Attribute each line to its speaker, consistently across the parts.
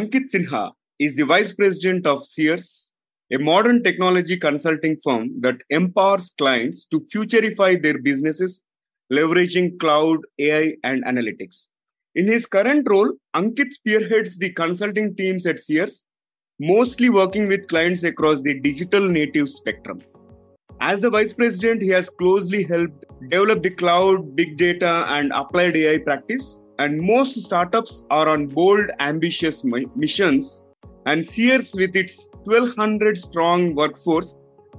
Speaker 1: Ankit Sinha is the Vice President of Searce, a modern technology consulting firm that empowers clients to futurify their businesses, leveraging cloud, AI, and analytics. In his current role, Ankit spearheads the consulting teams at Searce, mostly working with clients across the digital native spectrum. As the vice president, he has closely helped develop the cloud, big data, and applied AI practice. And most startups are on bold, ambitious missions. And Searce, with its 1200 strong workforce,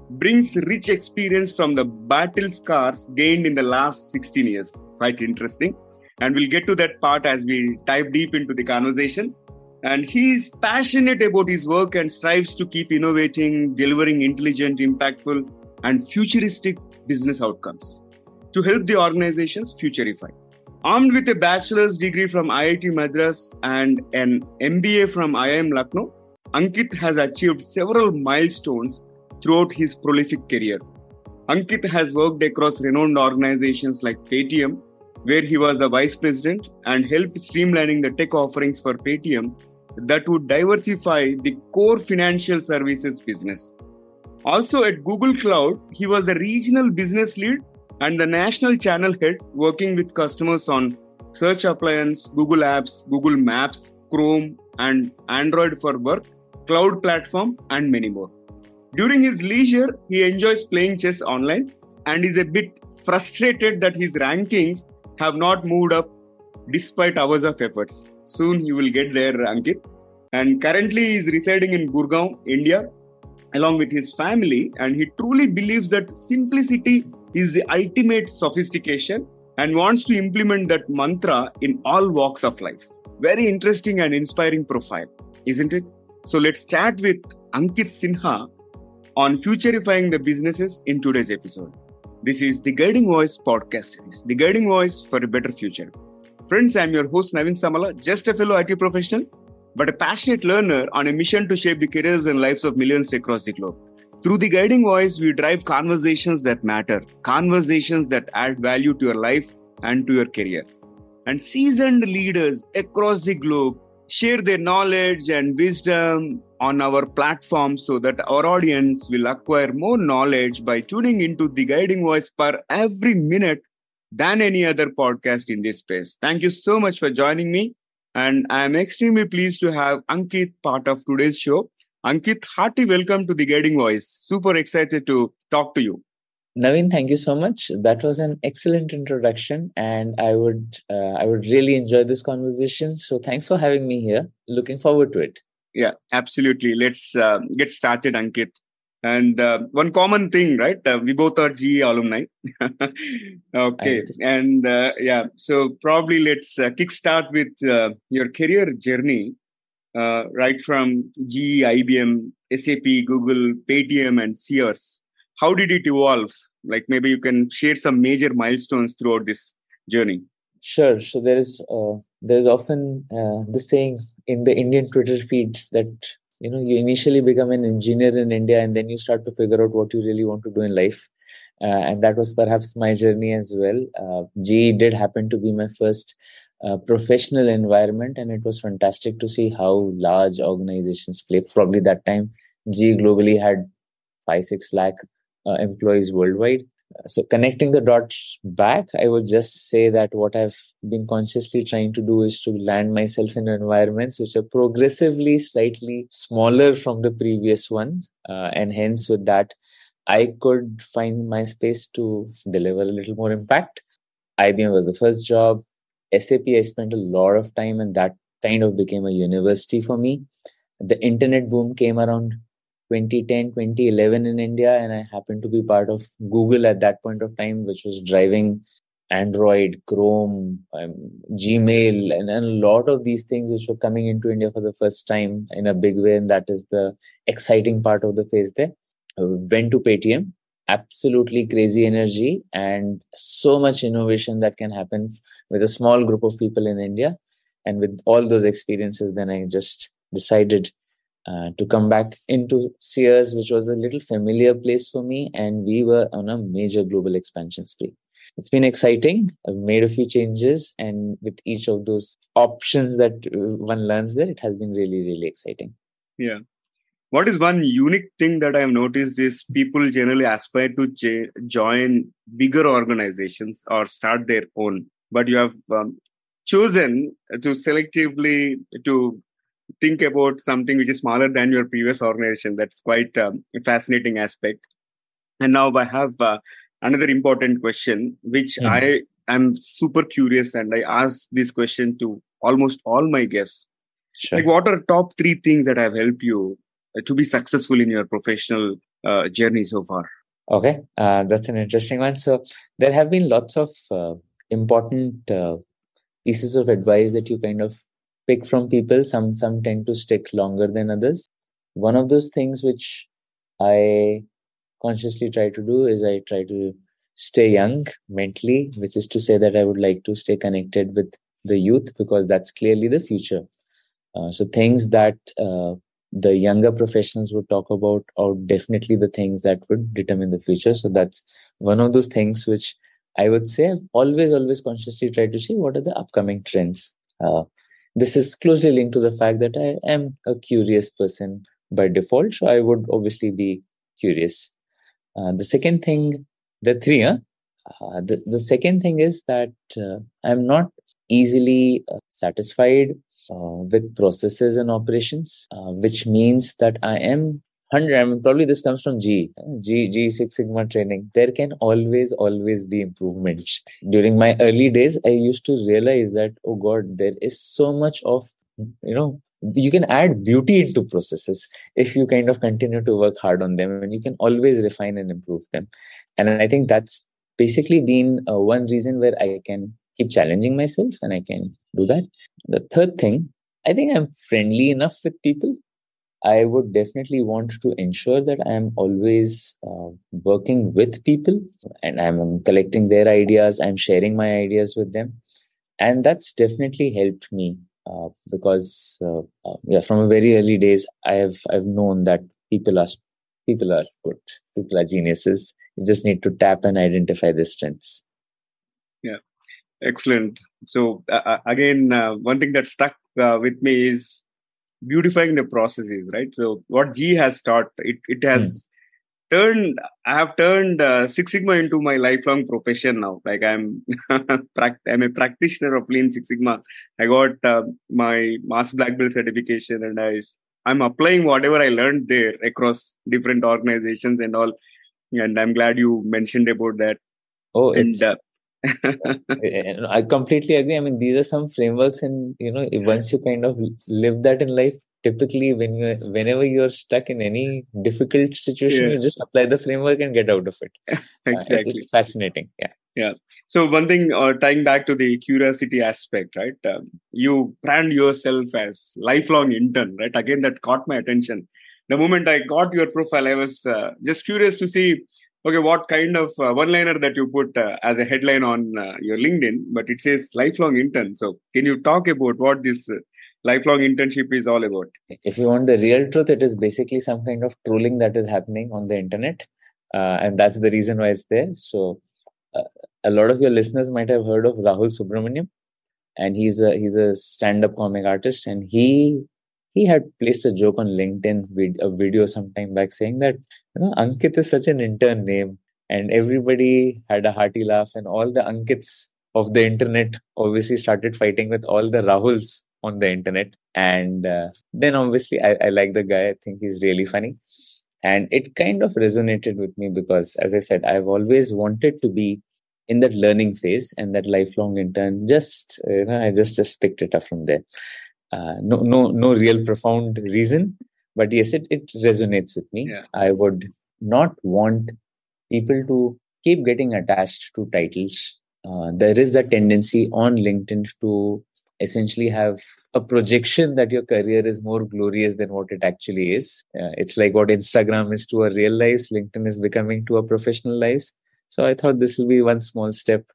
Speaker 1: brings rich experience from the battle scars gained in the last 16 years. Quite interesting. And we'll get to that part as we dive deep into the conversation. And he's passionate about his work and strives to keep innovating, delivering intelligent, impactful, and futuristic business outcomes to help the organizations futurify. Armed with a bachelor's degree from IIT Madras and an MBA from IIM Lucknow, Ankit has achieved several milestones throughout his prolific career. Ankit has worked across renowned organizations like Paytm, where he was the vice president and helped streamlining the tech offerings for Paytm that would diversify the core financial services business. Also at Google Cloud, he was the regional business lead and the national channel head working with customers on Search Appliance, Google Apps, Google Maps, Chrome, and Android for Work, Cloud Platform, and many more. During his leisure, he enjoys playing chess online and is a bit frustrated that his rankings have not moved up despite hours of efforts. Soon he will get there, Ankit. And currently he is residing in Gurgaon, India, along with his family, and he truly believes that simplicity is the ultimate sophistication and wants to implement that mantra in all walks of life. Very interesting and inspiring profile, isn't it? So let's chat with Ankit Sinha on futurifying the businesses in today's episode. This is the Guiding Voice podcast series, the Guiding Voice for a Better Future. Friends, I'm your host Naveen Samala, just a fellow IT professional but a passionate learner on a mission to shape the careers and lives of millions across the globe. Through the guiding voice, we drive conversations that matter, conversations that add value to your life and to your career. And seasoned leaders across the globe share their knowledge and wisdom on our platform so that our audience will acquire more knowledge by tuning into the guiding voice per every minute than any other podcast in this space. Thank you so much for joining me. And I am extremely pleased to have Ankit part of today's show. Ankit, hearty welcome to the Guiding Voice. Super excited to talk to you.
Speaker 2: Naveen, thank you so much. That was an excellent introduction, and I would uh, I would really enjoy this conversation. So thanks for having me here. Looking forward to it.
Speaker 1: Yeah, absolutely. Let's uh, get started, Ankit. And uh, one common thing, right? Uh, we both are GE alumni. okay. And uh, yeah, so probably let's uh, kickstart with uh, your career journey, uh, right from GE, IBM, SAP, Google, Paytm, and Searce. How did it evolve? Like maybe you can share some major milestones throughout this journey.
Speaker 2: Sure. So there is uh, there is often the saying in the Indian Twitter feeds that you know you initially become an engineer in india and then you start to figure out what you really want to do in life uh, and that was perhaps my journey as well uh, GE did happen to be my first uh, professional environment and it was fantastic to see how large organizations play. Probably that time g globally had 5 6 lakh uh, employees worldwide. So connecting the dots back i would just say that what i've been consciously trying to do is to land myself in environments which are progressively slightly smaller from the previous ones uh, and hence with that i could find my space to deliver a little more impact. Ibm was the first job sap i spent a lot of time and that kind of became a university for me. The internet boom came around 2010 2011 in india and i happened to be part of google at that point of time which was driving android chrome um, gmail and, and, a lot of these things which were coming into india for the first time in a big way and that is the exciting part of the phase there. Uh, went to paytm absolutely crazy energy and so much innovation that can happen with a small group of people in india and with all those experiences then i just decided uh, to come back into Searce, which was a little familiar place for me, and we were on a major global expansion spree. it's been exciting. I've made a few changes, and with each of those options that uh, one learns there, it has been really, really exciting.
Speaker 1: Yeah. What is one unique thing that I have noticed is people generally aspire to j- join bigger organizations or start their own, but you have um, chosen to selectively to think about something which is smaller than your previous organization. That's quite um, a fascinating aspect. And now I have uh, another important question, which mm. I am super curious, and I ask this question to almost all my guests. Sure. Like, what are top three things that have helped you to be successful in your professional uh, journey so far?
Speaker 2: Okay, uh, that's an interesting one. So there have been lots of uh, important uh, pieces of advice that you kind of pick from people. Some some tend to stick longer than others. One of those things which I consciously try to do is I try to stay young mentally, which is to say that I would like to stay connected with the youth because that's clearly the future. Uh, so things that uh, the younger professionals would talk about are definitely the things that would determine the future. So that's one of those things which I would say I've always, always consciously tried to see what are the upcoming trends. Uh, this is closely linked to the fact that I am a curious person by default. So I would obviously be curious. Uh, the second thing, the three, huh? uh, the, the second thing is that uh, I'm not easily uh, satisfied Uh, with processes and operations, uh, which means that I am 100. I mean, probably this comes from GE, uh, GE, GE Six Sigma training. There can always, always be improvements. During my early days, I used to realize that, oh God, there is so much of, you know, you can add beauty into processes if you kind of continue to work hard on them and you can always refine and improve them and i think that's basically been uh, one reason where i can keep challenging myself and i can do that. The third thing i think i'm friendly enough with people. I would definitely want to ensure that i am always uh, working with people and i'm collecting their ideas i'm sharing my ideas with them. And that's definitely helped me uh, because uh, uh, yeah, from a very early days, I have I've known that people are people are good, people are geniuses. You just need to tap and identify their strengths.
Speaker 1: Yeah, excellent. So uh, again, uh, one thing that stuck with me is beautifying the processes, right? So what GE has taught, it it has turned i have turned uh, six sigma into my lifelong profession now. Like i'm i'm a practitioner of lean six sigma. I got uh, my master black belt certification and i i'm applying whatever i learned there across different organizations and all. And i'm glad you mentioned about that.
Speaker 2: Oh and, uh, I completely agree. I mean, these are some frameworks, and you know, once you kind of live that in life, typically when you whenever you're stuck in any difficult situation yeah. you just apply the framework and get out of it.
Speaker 1: Exactly. Uh,
Speaker 2: it's fascinating. Yeah.
Speaker 1: Yeah. So one thing uh, tying back to the curiosity aspect right um, you brand yourself as lifelong intern right? Again that caught my attention. The moment i got your profile i was uh, just curious to see okay what kind of uh, one liner that you put uh, as a headline on uh, your linkedin but it says lifelong intern so can you talk about what this lifelong internship is all about.
Speaker 2: If you want the real truth, it is basically some kind of trolling that is happening on the internet. Uh, and that's the reason why it's there. So, uh, a lot of your listeners might have heard of Rahul Subramanian, and he's a he's a stand-up comic artist, and he he had placed a joke on LinkedIn, vid- a video sometime back, saying that you know Ankit is such an intern name, and everybody had a hearty laugh, and all the Ankits of the internet obviously started fighting with all the Rahuls on the internet. And uh, then obviously, I, I like the guy. I think he's really funny. And it kind of resonated with me because, as I said, I've always wanted to be in that learning phase and that lifelong intern. Just, you know, I just, just picked it up from there. Uh, no, no, no real profound reason, but yes, it, it resonates with me. Yeah. I would not want people to keep getting attached to titles. Uh, there is a tendency on LinkedIn to essentially have a projection that your career is more glorious than what it actually is. Uh, it's like what Instagram is to our real lives, LinkedIn is becoming to our professional lives. So I thought this will be one small step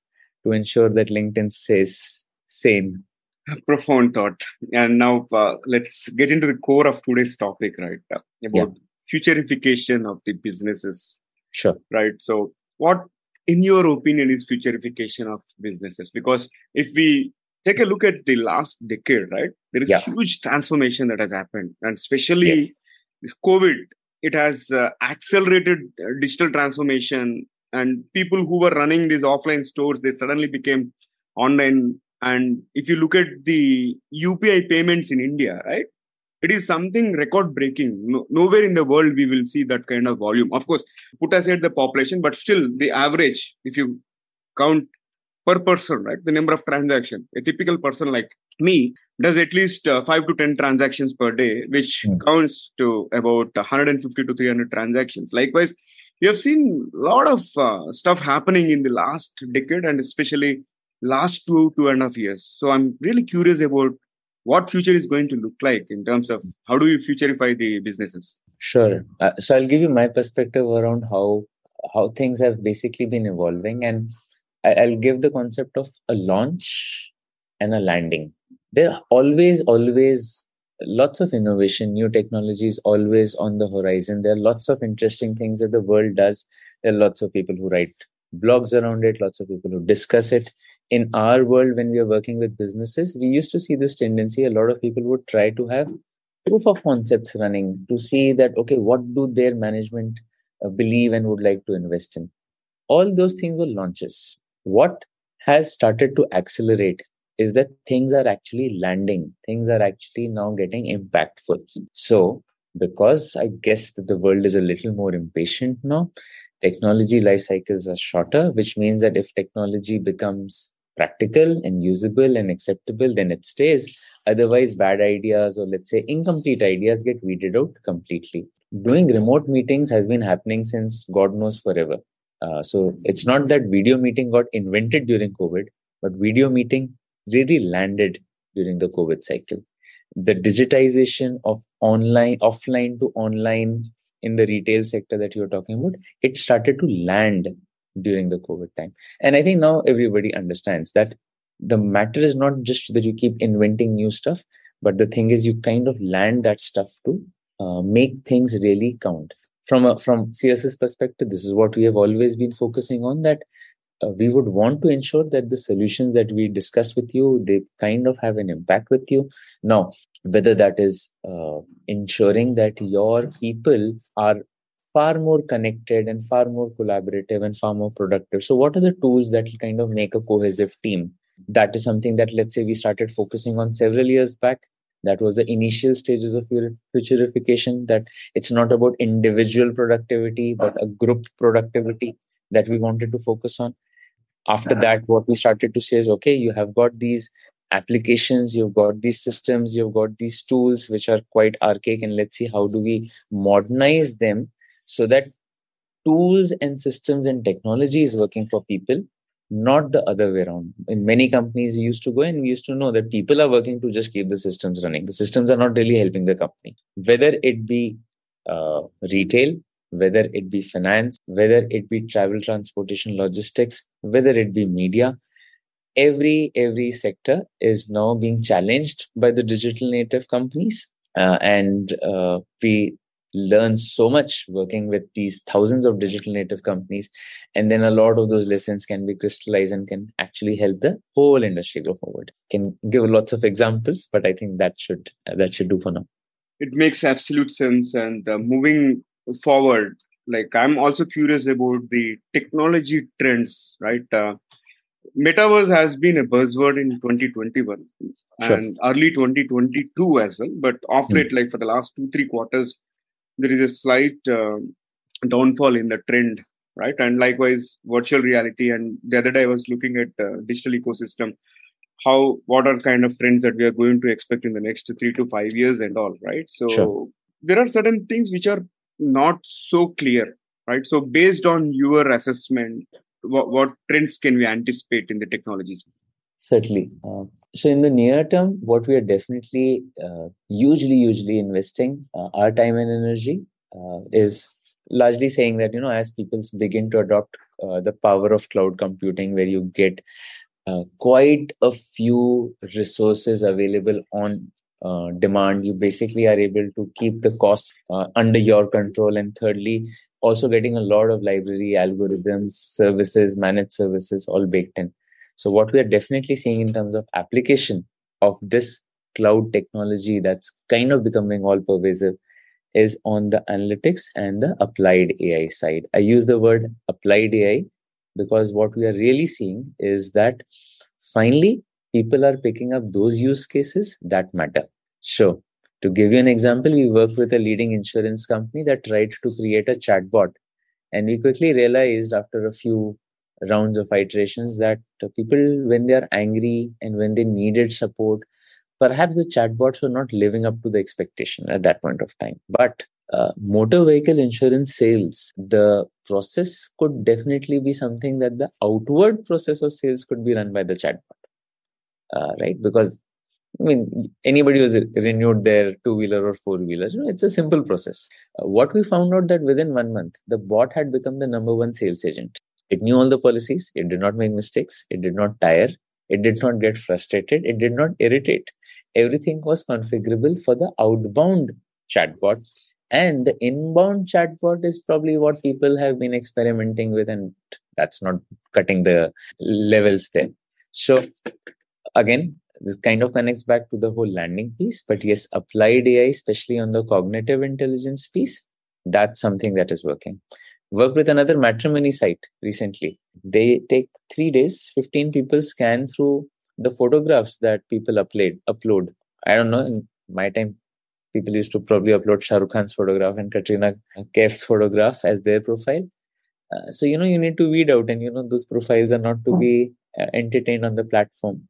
Speaker 2: to ensure that LinkedIn stays sane.
Speaker 1: Profound thought. And now uh, let's get into the core of today's topic, right? Uh, about yeah. futurification of the businesses.
Speaker 2: Sure.
Speaker 1: Right. So, what in your opinion, is futurification of businesses? Because if we take a look at the last decade, right, there is yeah. huge transformation that has happened, and especially yes. this COVID, it has uh, accelerated digital transformation. And people who were running these offline stores, they suddenly became online. And if you look at the UPI payments in India, right, it is something record breaking no, nowhere in the world we will see that kind of volume. Of course put aside the population but still the average if you count per person right the number of transactions a typical person like me does at least uh, 5 to 10 transactions per day which mm. counts to about 150 to 300 transactions. Likewise we have seen a lot of uh, stuff happening in the last decade and especially last two two and a half years. So i'm really curious about what future is going to look like in terms of how do you futurify the businesses?
Speaker 2: Sure. Uh, so i'll give you my perspective around how how things have basically been evolving. And i'll give the concept of a launch and a landing. There are always always lots of innovation new technologies always on the horizon. There are lots of interesting things that the world does. There are lots of people who write blogs around it lots of people who discuss it in our world when we are working with businesses we used to see this tendency a lot of people would try to have proof of concepts running to see that okay what do their management uh, believe and would like to invest in? All those things were launches. What has started to accelerate is that things are actually landing. Things are actually now getting impactful. So because i guess that the world is a little more impatient now technology life cycles are shorter which means that if technology becomes practical and usable and acceptable, then it stays. Otherwise, bad ideas or let's say incomplete ideas get weeded out completely. Doing remote meetings has been happening since God knows forever. Uh, so it's not that video meeting got invented during COVID, but video meeting really landed during the COVID cycle. The digitization of online, offline to online in the retail sector that you're talking about, it started to land during the COVID time. And I think now everybody understands that the matter is not just that you keep inventing new stuff, but the thing is you kind of land that stuff to uh, make things really count. From a from Searce's perspective, this is what we have always been focusing on. That uh, we would want to ensure that the solutions that we discuss with you they kind of have an impact with you now whether that is uh, ensuring that your people are far more connected and far more collaborative and far more productive. So, what are the tools that will kind of make a cohesive team? That is something that, let's say, we started focusing on several years back. That was the initial stages of your futurification. That it's not about individual productivity, but a group productivity that we wanted to focus on. After uh-huh. that, what we started to say is okay, you have got these applications you've got these systems you've got these tools which are quite archaic and let's see how do we modernize them so that tools and systems and technology is working for people not the other way around. In many companies we used to go and we used to know that people are working to just keep the systems running. The systems are not really helping the company. Whether it be uh, retail whether it be finance whether it be travel transportation logistics whether it be media every every sector is now being challenged by the digital native companies. Uh, and uh, we learn so much working with these thousands of digital native companies. And then a lot of those lessons can be crystallized and can actually help the whole industry go forward. Can give lots of examples but i think that should that should do for now.
Speaker 1: It makes absolute sense. And uh, moving forward like i'm also curious about the technology trends right? Uh, metaverse has been a buzzword in 2021 sure. and early 2022 as well. But off late mm. like for the last two three quarters there is a slight uh, downfall in the trend right? And likewise virtual reality. And the other day i was looking at uh, digital ecosystem how what are kind of trends that we are going to expect in the next three to five years and all right? So sure. there are certain things which are not so clear right? So based on your assessment what, what trends can we anticipate in the technologies?
Speaker 2: Certainly. Uh, so in the near term what we are definitely uh, usually usually investing uh, our time and energy uh, is largely saying that you know as people begin to adopt uh, the power of cloud computing where you get uh, quite a few resources available on uh, demand you basically are able to keep the costs uh, under your control. And thirdly also getting a lot of library algorithms services managed services all baked in so what we are definitely seeing in terms of application of this cloud technology that's kind of becoming all pervasive is on the analytics and the applied ai side i use the word applied ai because what we are really seeing is that finally people are picking up those use cases that matter. So, to give you an example, we worked with a leading insurance company that tried to create a chatbot. And we quickly realized after a few rounds of iterations that people, when they are angry and when they needed support, perhaps the chatbots were not living up to the expectation at that point of time. But uh, motor vehicle insurance sales, the process could definitely be something that the outward process of sales could be run by the chatbot uh, right? Because I mean, anybody who's renewed their two wheeler or four wheeler, you know, it's a simple process. Uh, what we found out that within one month, the bot had become the number one sales agent. It knew all the policies. It did not make mistakes. It did not tire. It did not get frustrated. It did not irritate. Everything was configurable for the outbound chatbot. And the inbound chatbot is probably what people have been experimenting with, and that's not cutting the levels there. So again this kind of connects back to the whole landing piece but yes applied ai especially on the cognitive intelligence piece that's something that is working worked with another matrimony site recently. They take 3 days 15 people scan through the photographs that people upload upload. I don't know in my time people used to probably upload Shah Rukh Khan's photograph and Katrina Kaif's photograph as their profile. Uh, so you know you need to weed out, and you know those profiles are not to be uh, entertained on the platform.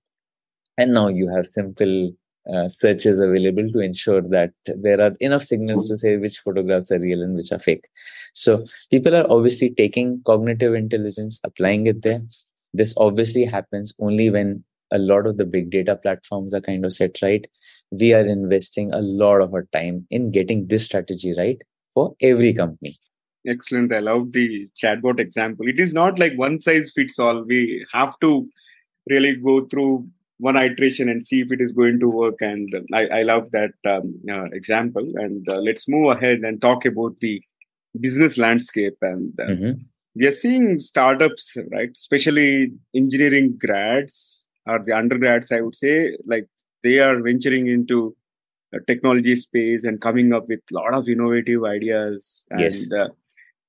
Speaker 2: And now you have simple uh, searches available to ensure that there are enough signals to say which photographs are real and which are fake. So people are obviously taking cognitive intelligence applying it there. This obviously happens only when a lot of the big data platforms are kind of set right. We are investing a lot of our time in getting this strategy right for every company.
Speaker 1: Excellent. I love the chatbot example. It is not like one size fits all. We have to really go through one iteration and see if it is going to work. And I, I love that um, uh, example. And uh, let's move ahead and talk about the business landscape. And uh, mm-hmm. we are seeing startups, right? Especially engineering grads or the undergrads, I would say, like they are venturing into technology space and coming up with a lot of innovative ideas and
Speaker 2: yes. Uh,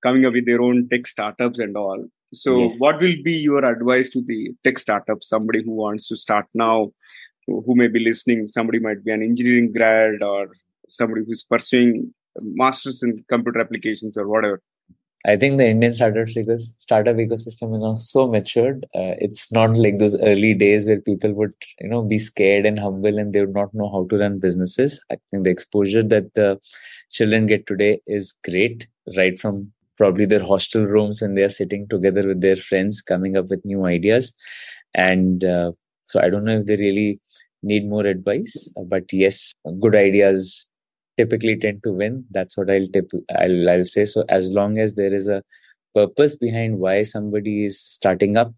Speaker 1: coming up with their own tech startups and all so, yes. what will be your advice to the tech startup? Somebody who wants to start now, who may be listening, somebody might be an engineering grad or somebody who's pursuing masters in computer applications or whatever.
Speaker 2: I think the Indian startup startup ecosystem is now so matured. Uh, it's not like those early days where people would, you know, be scared and humble and they would not know how to run businesses. I think the exposure that the children get today is great, right from probably their hostel rooms when they are sitting together with their friends coming up with new ideas. And uh, so i don't know if they really need more advice but yes good ideas typically tend to win. That's what i'll tip I'll, I'll say. So as long as there is a purpose behind why somebody is starting up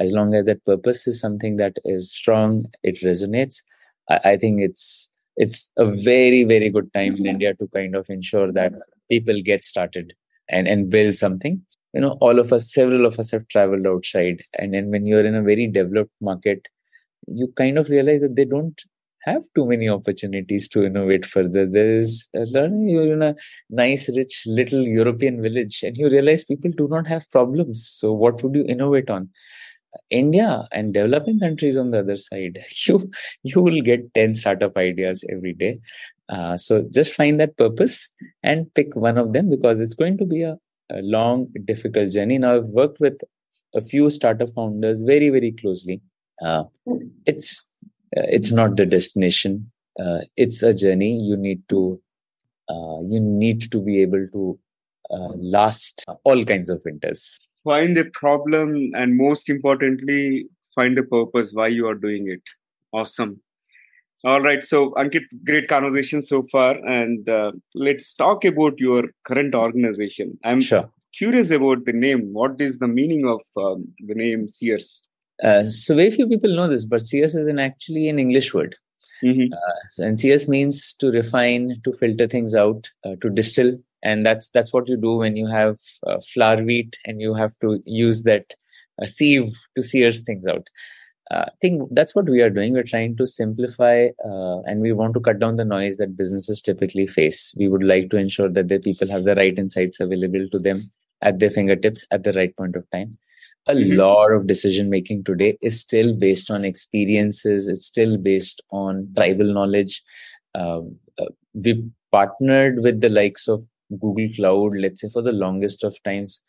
Speaker 2: as long as that purpose is something that is strong it resonates I, I think it's it's a very very good time in india to kind of ensure that people get started and and build something you know all of us several of us have traveled outside and then when you're in a very developed market you kind of realize that they don't have too many opportunities to innovate further. There is learning you're in a nice, rich little European village, and you realize people do not have problems. So, what would you innovate on? India and developing countries on the other side, you you will get ten startup ideas every day. Uh, so just find that purpose and pick one of them because it's going to be a, a long, difficult journey. Now, I've worked with a few startup founders very, very closely. Uh, it's uh, it's not the destination. Uh, it's a journey. You need to you need to be able to last all kinds of winters.
Speaker 1: Find a problem, and most importantly, find a purpose why you are doing it. Awesome. All right. So, Ankit, great conversation so far. And uh, let's talk about your current organization. I'm
Speaker 2: sure.
Speaker 1: curious about the name. What is the meaning of um, the name Searce?
Speaker 2: Uh, so, very few people know this, but Searce is an actually an English word. Mm-hmm. Uh, and Searce means to refine, to filter things out, uh, to distill, and that's that's what you do when you have uh, flour wheat and you have to use that uh, sieve to sears things out. Uh, I think that's what we are doing. We're trying to simplify uh, and we want to cut down the noise that businesses typically face. We would like to ensure that the people have the right insights available to them at their fingertips at the right point of time. A mm-hmm. lot of decision making today is still based on experiences, it's still based on tribal knowledge. Um, uh, we partnered with the likes of Google Cloud, let's say, for the longest of times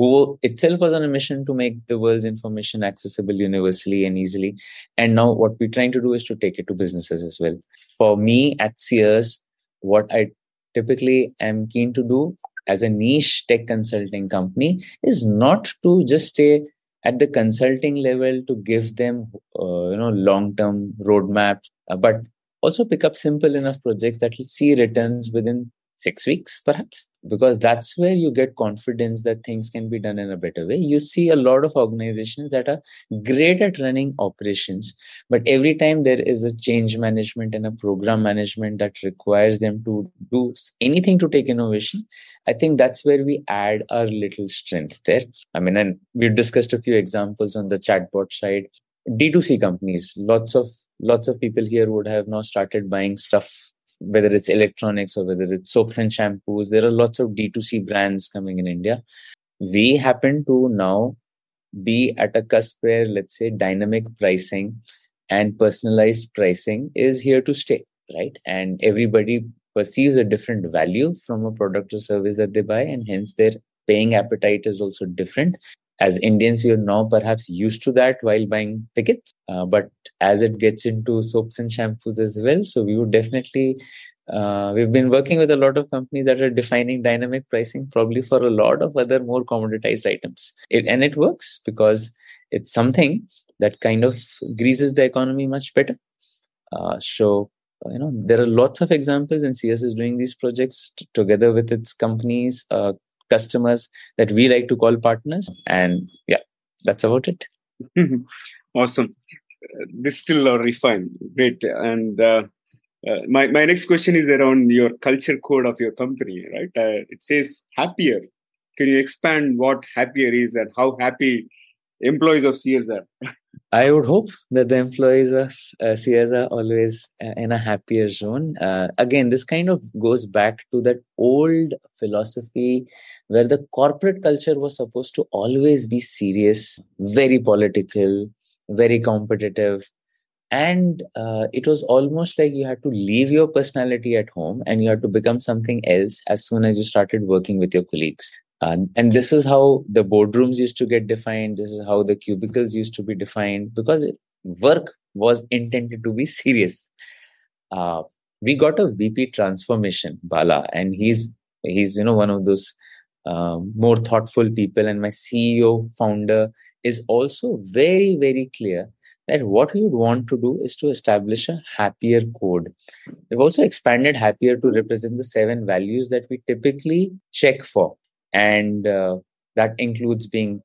Speaker 2: who itself was on a mission to make the world's information accessible universally and easily. And now what we're trying to do is to take it to businesses as well. For me at Searce, what I typically am keen to do as a niche tech consulting company is not to just stay at the consulting level to give them uh, you know long term roadmaps uh, but also pick up simple enough projects that will see returns within six weeks perhaps? Because that's where you get confidence that things can be done in a better way. You see a lot of organizations that are great at running operations but every time there is a change management and a program management that requires them to do anything to take innovation i think that's where we add our little strength there. I mean and we've discussed a few examples on the chatbot side. D2c companies lots of lots of people here would have now started buying stuff whether it's electronics or whether it's soaps and shampoos, there are lots of D2C brands coming in India. We happen to now be at a cusp where, let's say, dynamic pricing and personalized pricing is here to stay, right? And everybody perceives a different value from a product or service that they buy, and hence their paying appetite is also different as Indians, we are now perhaps used to that while buying tickets. Uh, but as it gets into soaps and shampoos as well, so we would definitely. Uh, we've been working with a lot of companies that are defining dynamic pricing, probably for a lot of other more commoditized items. It, and it works because it's something that kind of greases the economy much better. Uh, so you know there are lots of examples and Searce is doing these projects t- together with its companies uh, customers that we like to call partners. And yeah, that's about it.
Speaker 1: awesome. This still are refined. Great. And uh, uh, my, my next question is around your culture code of your company, right? Uh, it says happier. Can you expand what happier is and how happy employees of Searce are?
Speaker 2: I would hope that the employees of uh, Searce are always uh, in a happier zone. Uh, again, this kind of goes back to that old philosophy where the corporate culture was supposed to always be serious, very political, very competitive. And uh, it was almost like you had to leave your personality at home and you had to become something else as soon as you started working with your colleagues. And this is how the boardrooms used to get defined. This is how the cubicles used to be defined because work was intended to be serious. Uh, we got a VP transformation, Bala, and he's he's you know one of those uh, more thoughtful people. And my CEO founder is also very very clear that what we would want to do is to establish a happier code. We've also expanded happier to represent the seven values that we typically check for and uh, that includes being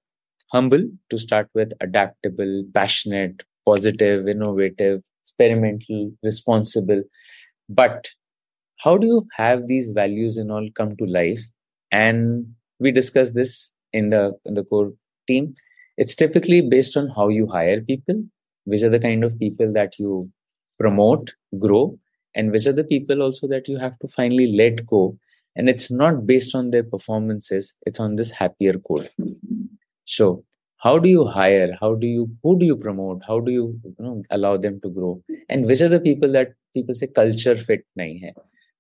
Speaker 2: humble to start with adaptable passionate positive innovative experimental responsible. But how do you have these values and all come to life? And we discuss this in the in the core team. It's typically based on how you hire people which are the kind of people that you promote grow and which are the people also that you have to finally let go and it's not based on their performances it's on this happier code so how do you hire? How do you who do you promote? How do you, you know, allow them to grow? And which are the people that people say culture fit nahi hai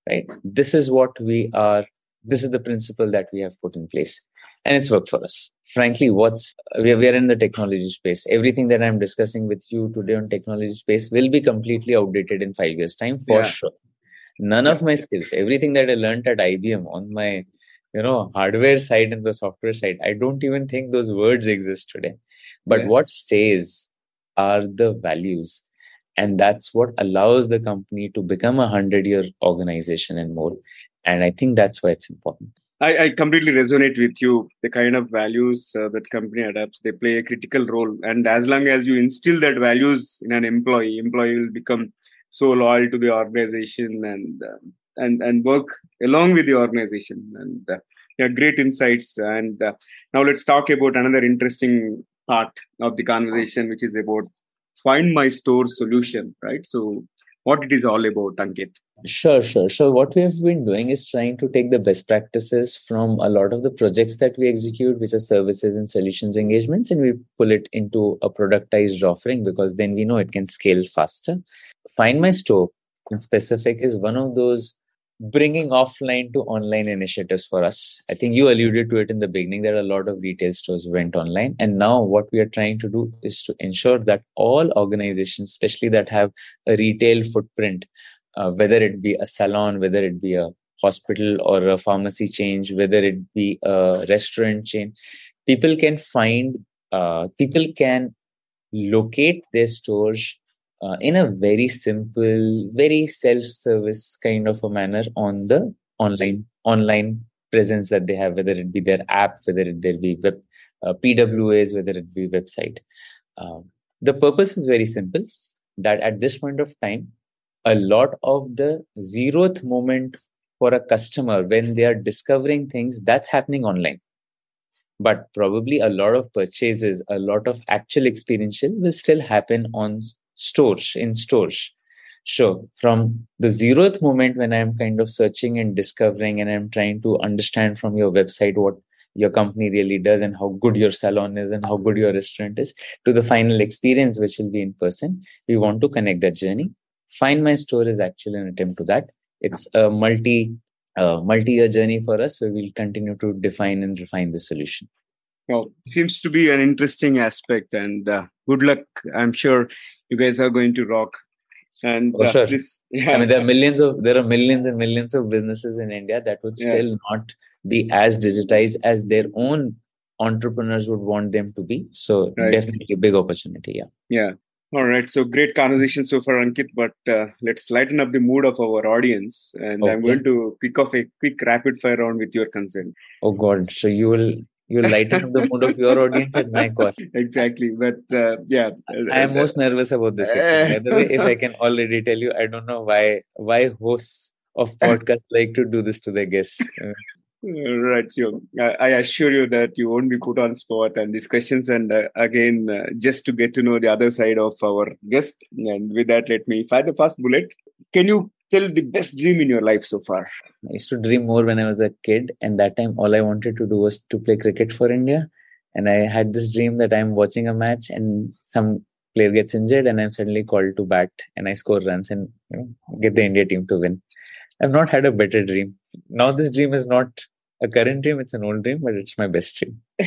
Speaker 2: right? This is what we are this is the principle that we have put in place. And it's worked for us. Frankly what's we are, we are in the technology space. Everything that i'm discussing with you today on technology space will be completely outdated in 5 years time for yeah. sure none of my skills everything that i learned at ibm on my you know hardware side and the software side i don't even think those words exist today but yeah. what stays are the values and that's what allows the company to become a 100 year organization and more and i think that's why it's important
Speaker 1: I, I completely resonate with you. The kind of values uh, that company adopts, they play a critical role. And as long as you instill that values in an employee, employee will become so loyal to the organization and uh, and and work along with the organization. And uh, yeah great insights. And uh, now let's talk about another interesting part of the conversation which is about find my store solution right? So what it is all about ankit
Speaker 2: Sure, sure. So, what we have been doing is trying to take the best practices from a lot of the projects that we execute, which are services and solutions engagements, and we pull it into a productized offering because then we know it can scale faster. Find My Store in specific is one of those bringing offline to online initiatives for us. I think you alluded to it in the beginning that a lot of retail stores went online. And now what we are trying to do is to ensure that all organizations, especially that have a retail footprint, uh, whether it be a salon, whether it be a hospital or a pharmacy chain, whether it be a restaurant chain, people can find, uh, people can locate their stores uh, in a very simple, very self-service kind of a manner on the online online presence that they have, whether it be their app, whether it be web uh, PWAs, whether it be website. Um, the purpose is very simple. That at this point of time, a lot of the zeroth moment for a customer when they are discovering things that's happening online. But probably a lot of purchases a lot of actual experiential will still happen on stores in stores. Sure from the zeroth moment when i'm kind of searching and discovering and i'm trying to understand from your website what your company really does and how good your salon is and how good your restaurant is to the final experience which will be in person we want to connect that journey Find My Store is actually an attempt to that. It's a multi uh, multi-year journey for us where we'll continue to define and refine the solution.
Speaker 1: Well, seems to be an interesting aspect, and uh, good luck. I'm sure you guys are going to rock. And
Speaker 2: uh, sure. this, yeah. I mean, there are millions of there are millions and millions of businesses in India that would still yeah. not be as digitized as their own entrepreneurs would want them to be. So right. definitely a big opportunity. Yeah.
Speaker 1: Yeah. All right. So great conversation so far, Ankit. But uh, let's lighten up the mood of our audience, and okay. I'm going to kick off a quick rapid fire round with your consent.
Speaker 2: Oh God! So you will you lighten up the mood of your audience at my cost.
Speaker 1: Exactly. But uh, yeah,
Speaker 2: I am most nervous about this section. By the way, if I can already tell you, I don't know why why hosts of podcasts like to do this to their guests.
Speaker 1: Right, so I assure you that you won't be put on spot and these questions. And uh, again, uh, just to get to know the other side of our guest. And with that, let me fire the first bullet. Can you tell the best dream in your life so far?
Speaker 2: I used to dream more when I was a kid, and that time all I wanted to do was to play cricket for India. And I had this dream that I'm watching a match and some player gets injured, and I'm suddenly called to bat and I score runs and you know, get the India team to win. I've not had a better dream. Now this dream is not a current dream, it's an old dream, but it's my best dream.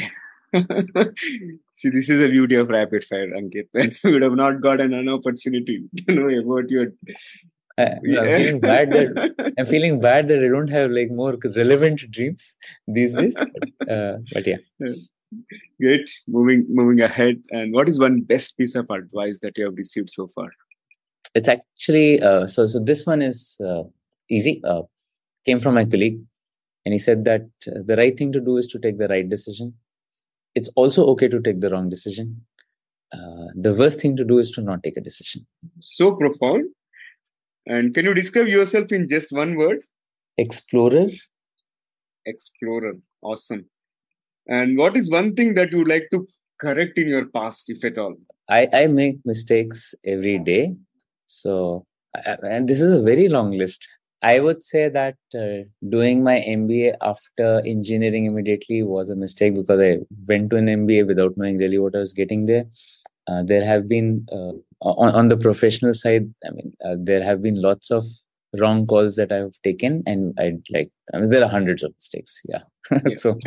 Speaker 1: See, this is the beauty of rapid fire, Ankit. we would have not gotten an opportunity to know about your.
Speaker 2: I, yeah. I'm feeling bad that I'm feeling bad that I don't have like more relevant dreams these days. But, uh, but yeah.
Speaker 1: Great. Moving moving ahead. And what is one best piece of advice that you have received so far?
Speaker 2: It's actually uh, so. So this one is uh, easy. Uh, came from my colleague and he said that uh, the right thing to do is to take the right decision. It's also okay to take the wrong decision. Uh, the worst thing to do is to not take a decision.
Speaker 1: So profound. And can you describe yourself in just one word?
Speaker 2: Explorer.
Speaker 1: Explorer. Awesome. And what is one thing that you would like to correct in your past, if at all?
Speaker 2: I, I make mistakes every day. So, and this is a very long list. I would say that uh, doing my MBA after engineering immediately was a mistake because I went to an MBA without knowing really what I was getting there. Uh, there have been uh, on, on the professional side, I mean, uh, there have been lots of wrong calls that I've taken, and I'd like. I mean, there are hundreds of mistakes. Yeah, yeah. so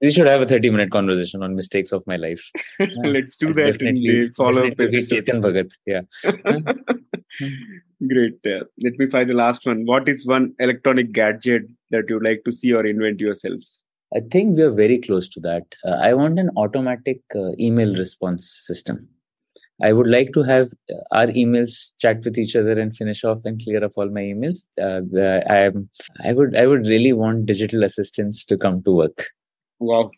Speaker 2: we should have a thirty-minute conversation on mistakes of my life.
Speaker 1: Let's do that in the follow-up episode.
Speaker 2: Bhagat. Yeah.
Speaker 1: Great. Uh, let me find the last one. What is one electronic gadget that you'd like to see or invent yourself?
Speaker 2: I think we are very close to that. Uh, I want an automatic uh, email response system. I would like to have uh, our emails chat with each other and finish off and clear up all my emails. Uh, I am. I would. I would really want digital assistants to come to work.
Speaker 1: Wow,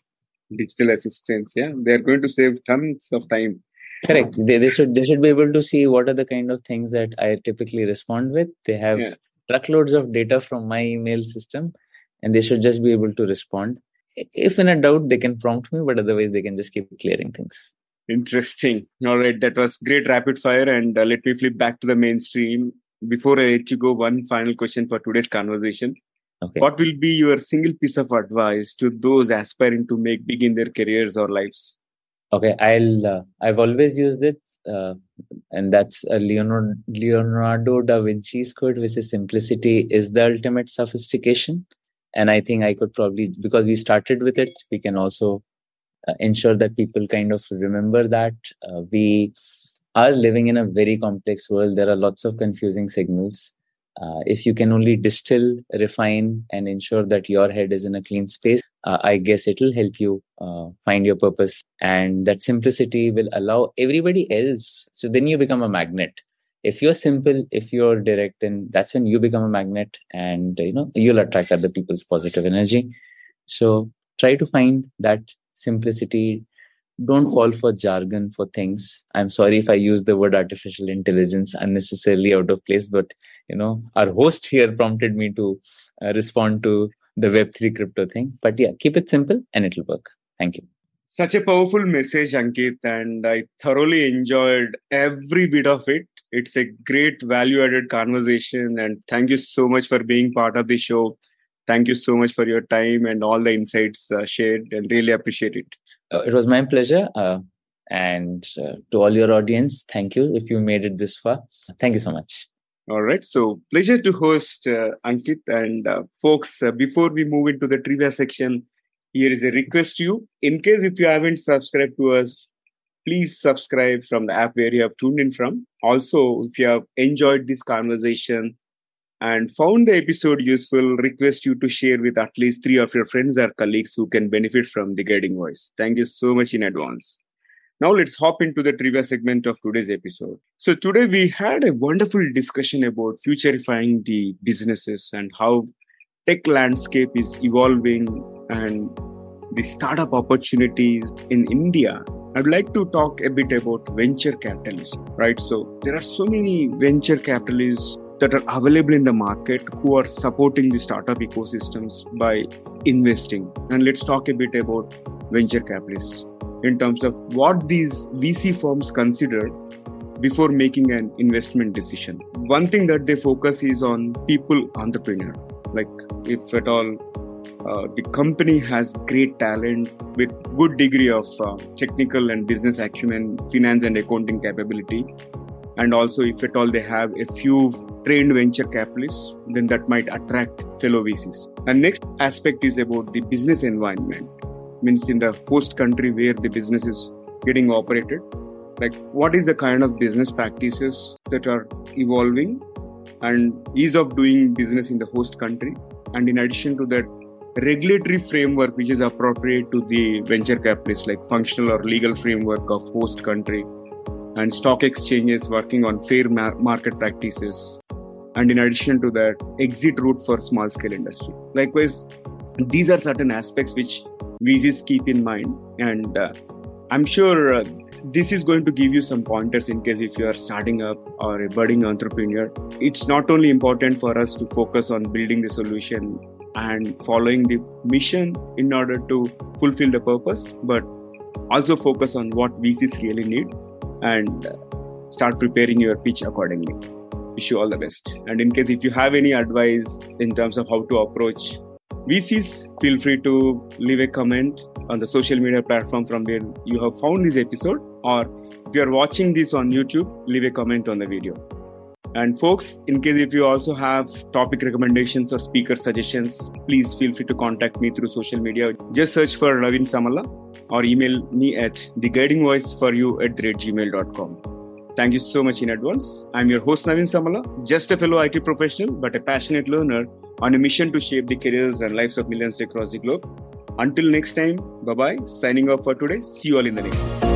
Speaker 1: digital assistants. Yeah, they are going to save tons of time
Speaker 2: Correct. They, they should they should be able to see what are the kind of things that I typically respond with. They have yeah. truckloads of data from my email system, and they should just be able to respond. If in a doubt, they can prompt me, but otherwise they can just keep clearing things.
Speaker 1: Interesting. All right, that was great rapid fire, and uh, let me flip back to the mainstream. Before I let you go, one final question for today's conversation. Okay. What will be your single piece of advice to those aspiring to make big in their careers or lives?
Speaker 2: Okay, I'll. Uh, I've always used it, uh, and that's a Leonardo, Leonardo da Vinci's quote, which is "Simplicity is the ultimate sophistication." And I think I could probably, because we started with it, we can also ensure that people kind of remember that uh, we are living in a very complex world. There are lots of confusing signals. Uh, if you can only distill, refine, and ensure that your head is in a clean space, uh, I guess it will help you uh, find your purpose. And that simplicity will allow everybody else. So then you become a magnet. If you're simple, if you're direct, then that's when you become a magnet and you know you'll attract other people's positive energy. So try to find that simplicity. Don't fall for jargon for things. I'm sorry if I use the word artificial intelligence unnecessarily out of place, but you know, our host here prompted me to uh, respond to the Web3 crypto thing. But yeah, keep it simple and it'll work. Thank you.
Speaker 1: Such a powerful message, Ankit, and I thoroughly enjoyed every bit of it. It's a great value added conversation, and thank you so much for being part of the show. Thank you so much for your time and all the insights uh, shared, and really appreciate it.
Speaker 2: Uh, it was my pleasure. Uh, and uh, to all your audience, thank you if you made it this far. Thank you so much.
Speaker 1: All right. So, pleasure to host uh, Ankit. And uh, folks, uh, before we move into the trivia section, here is a request to you. In case if you haven't subscribed to us, please subscribe from the app where you have tuned in from. Also, if you have enjoyed this conversation and found the episode useful, request you to share with at least three of your friends or colleagues who can benefit from the guiding voice. Thank you so much in advance. Now let's hop into the trivia segment of today's episode. So today we had a wonderful discussion about futurifying the businesses and how tech landscape is evolving and the startup opportunities in India. I'd like to talk a bit about venture capitalists, right? So there are so many venture capitalists that are available in the market who are supporting the startup ecosystems by investing. And let's talk a bit about venture capitalists in terms of what these VC firms consider before making an investment decision. One thing that they focus is on people entrepreneur. Like if at all uh, the company has great talent with good degree of uh, technical and business acumen, finance and accounting capability, and also if at all they have a few trained venture capitalists, then that might attract fellow VCs. And next aspect is about the business environment means in the host country where the business is getting operated like what is the kind of business practices that are evolving and ease of doing business in the host country and in addition to that regulatory framework which is appropriate to the venture capitalists like functional or legal framework of host country and stock exchanges working on fair market practices and in addition to that exit route for small scale industry likewise these are certain aspects which VCs keep in mind. And uh, I'm sure uh, this is going to give you some pointers in case if you are starting up or a budding entrepreneur. It's not only important for us to focus on building the solution and following the mission in order to fulfill the purpose, but also focus on what VCs really need and uh, start preparing your pitch accordingly. Wish you all the best. And in case if you have any advice in terms of how to approach VCs, feel free to leave a comment on the social media platform from where you have found this episode, or if you are watching this on YouTube, leave a comment on the video. And folks, in case if you also have topic recommendations or speaker suggestions, please feel free to contact me through social media. Just search for Naveen Samala or email me at theguidingvoiceforyou at gmail.com. Thank you so much in advance. I'm your host Naveen Samala, just a fellow IT professional, but a passionate learner on a mission to shape the careers and lives of millions across the globe. Until next time, bye bye. Signing off for today. See you all in the next one.